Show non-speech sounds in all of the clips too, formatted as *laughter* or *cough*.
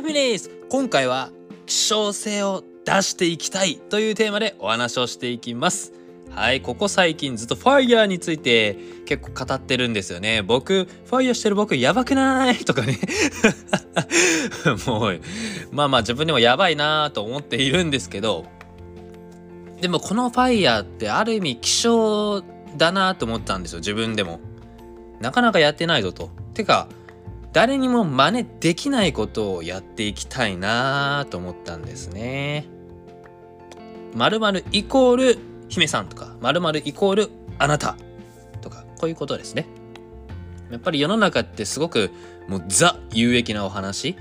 もひめです今回は希少性を出していきたいというテーマでお話をしていきます。はいここ最近ずっとファイヤーについて結構語ってるんですよね。僕ファイヤーしてる僕やばくないとかね。*laughs* もうまあまあ自分でもやばいなと思っているんですけど。でもこのファイヤーってある意味希少だなと思ったんですよ。自分でも。なかなかやってないぞと。てか誰にも真似できないことをやっていきたいなと思ったんですね。〇〇イコール姫さんとか〇〇イコールあなたとかこういうことですね。やっぱり世の中ってすごくもうザ有益なお話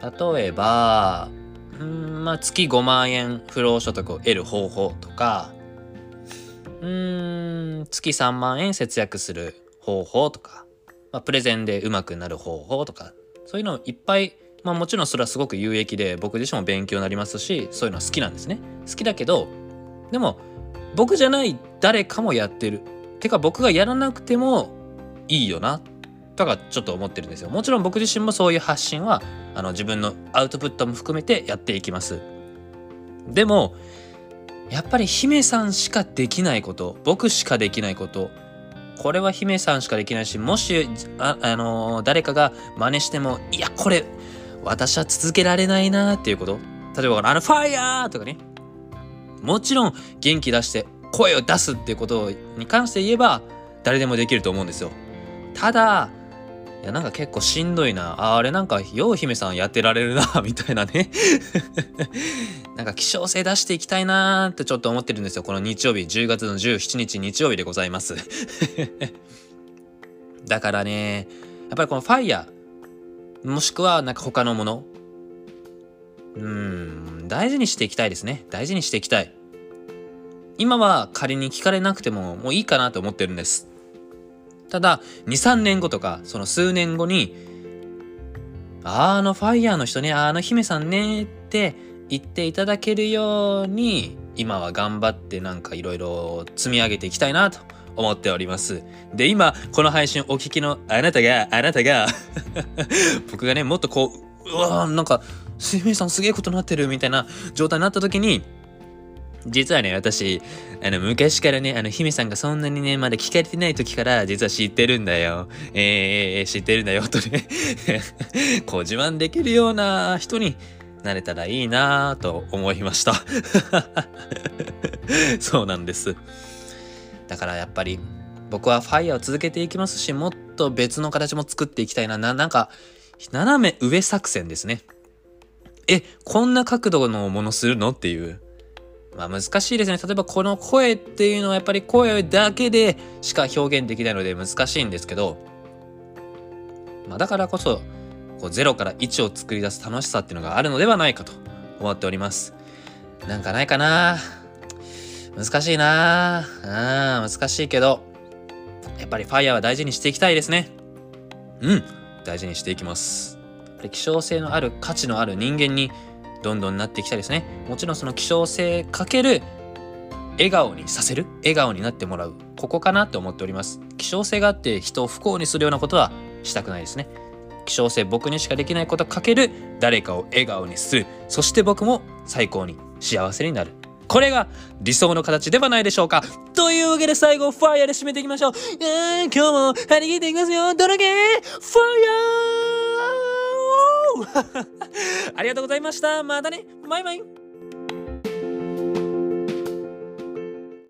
例えばうんまあ月5万円不労所得を得る方法とかうん月3万円節約する方法とかまあ、プレゼンで上手くなる方法とかそういうのいっぱいまあもちろんそれはすごく有益で僕自身も勉強になりますしそういうのは好きなんですね。好きだけどでも僕じゃない誰かもやってる。てか僕がやらなくてもいいよな。とかちょっと思ってるんですよ。もちろん僕自身もそういう発信はあの自分のアウトプットも含めてやっていきます。でもやっぱり姫さんしかできないこと僕しかできないことこれは姫さんしかできないしもしあ、あのー、誰かが真似してもいやこれ私は続けられないなっていうこと。例えばあのファイヤーとかね。もちろん元気出して声を出すっていうことに関して言えば誰でもできると思うんですよ。ただいやなんか結構しんどいな。あれなんかよう姫さんやってられるなみたいなね。なんか希少性出していきたいなーってちょっと思ってるんですよ。この日曜日10月の17日日曜日でございます。*laughs* だからねやっぱりこのファイヤーもしくはなんか他のもの。うん大事にしていきたいですね。大事にしていきたい。今は仮に聞かれなくてももういいかなと思ってるんです。ただ23年後とかその数年後にあのファイヤーの人ねあの姫さんねって言っていただけるように今は頑張ってなんかいろいろ積み上げていきたいなと思っておりますで今この配信お聞きのあなたがあなたが *laughs* 僕がねもっとこううわーなんかすみさんすげえことになってるみたいな状態になった時に実はね、私、あの、昔からね、あの、姫さんがそんなにね、まだ聞かれてない時から、実は知ってるんだよ。えー、知ってるんだよ、とね *laughs* こう自慢できるような人になれたらいいなと思いました *laughs* そうなんです。だからやっぱり、僕はファイヤーを続けていきますし、もっと別の形も作っていきたいな。な、なんか、斜め上作戦ですね。え、こんな角度のものするの？っていう。まあ難しいですね。例えばこの声っていうのはやっぱり声だけでしか表現できないので難しいんですけど、まあだからこそ、こう0から1を作り出す楽しさっていうのがあるのではないかと思っております。なんかないかな難しいなうん、難しいけど、やっぱりファイヤーは大事にしていきたいですね。うん、大事にしていきます。希少性のある価値のある人間にどんどんなっていきたいですねもちろんその希少性かける笑顔にさせる笑顔になってもらうここかなって思っております希少性があって人を不幸にするようなことはしたくないですね希少性僕にしかできないことかける誰かを笑顔にする。そして僕も最高に幸せになる。これが理想の形ではないでしょうか。というわけで最後ファイヤーで締めていきましょう。今日も張り切っていきますよ。ドラゲーファイヤー！*laughs* ありがとうございました。またね。バイバイ。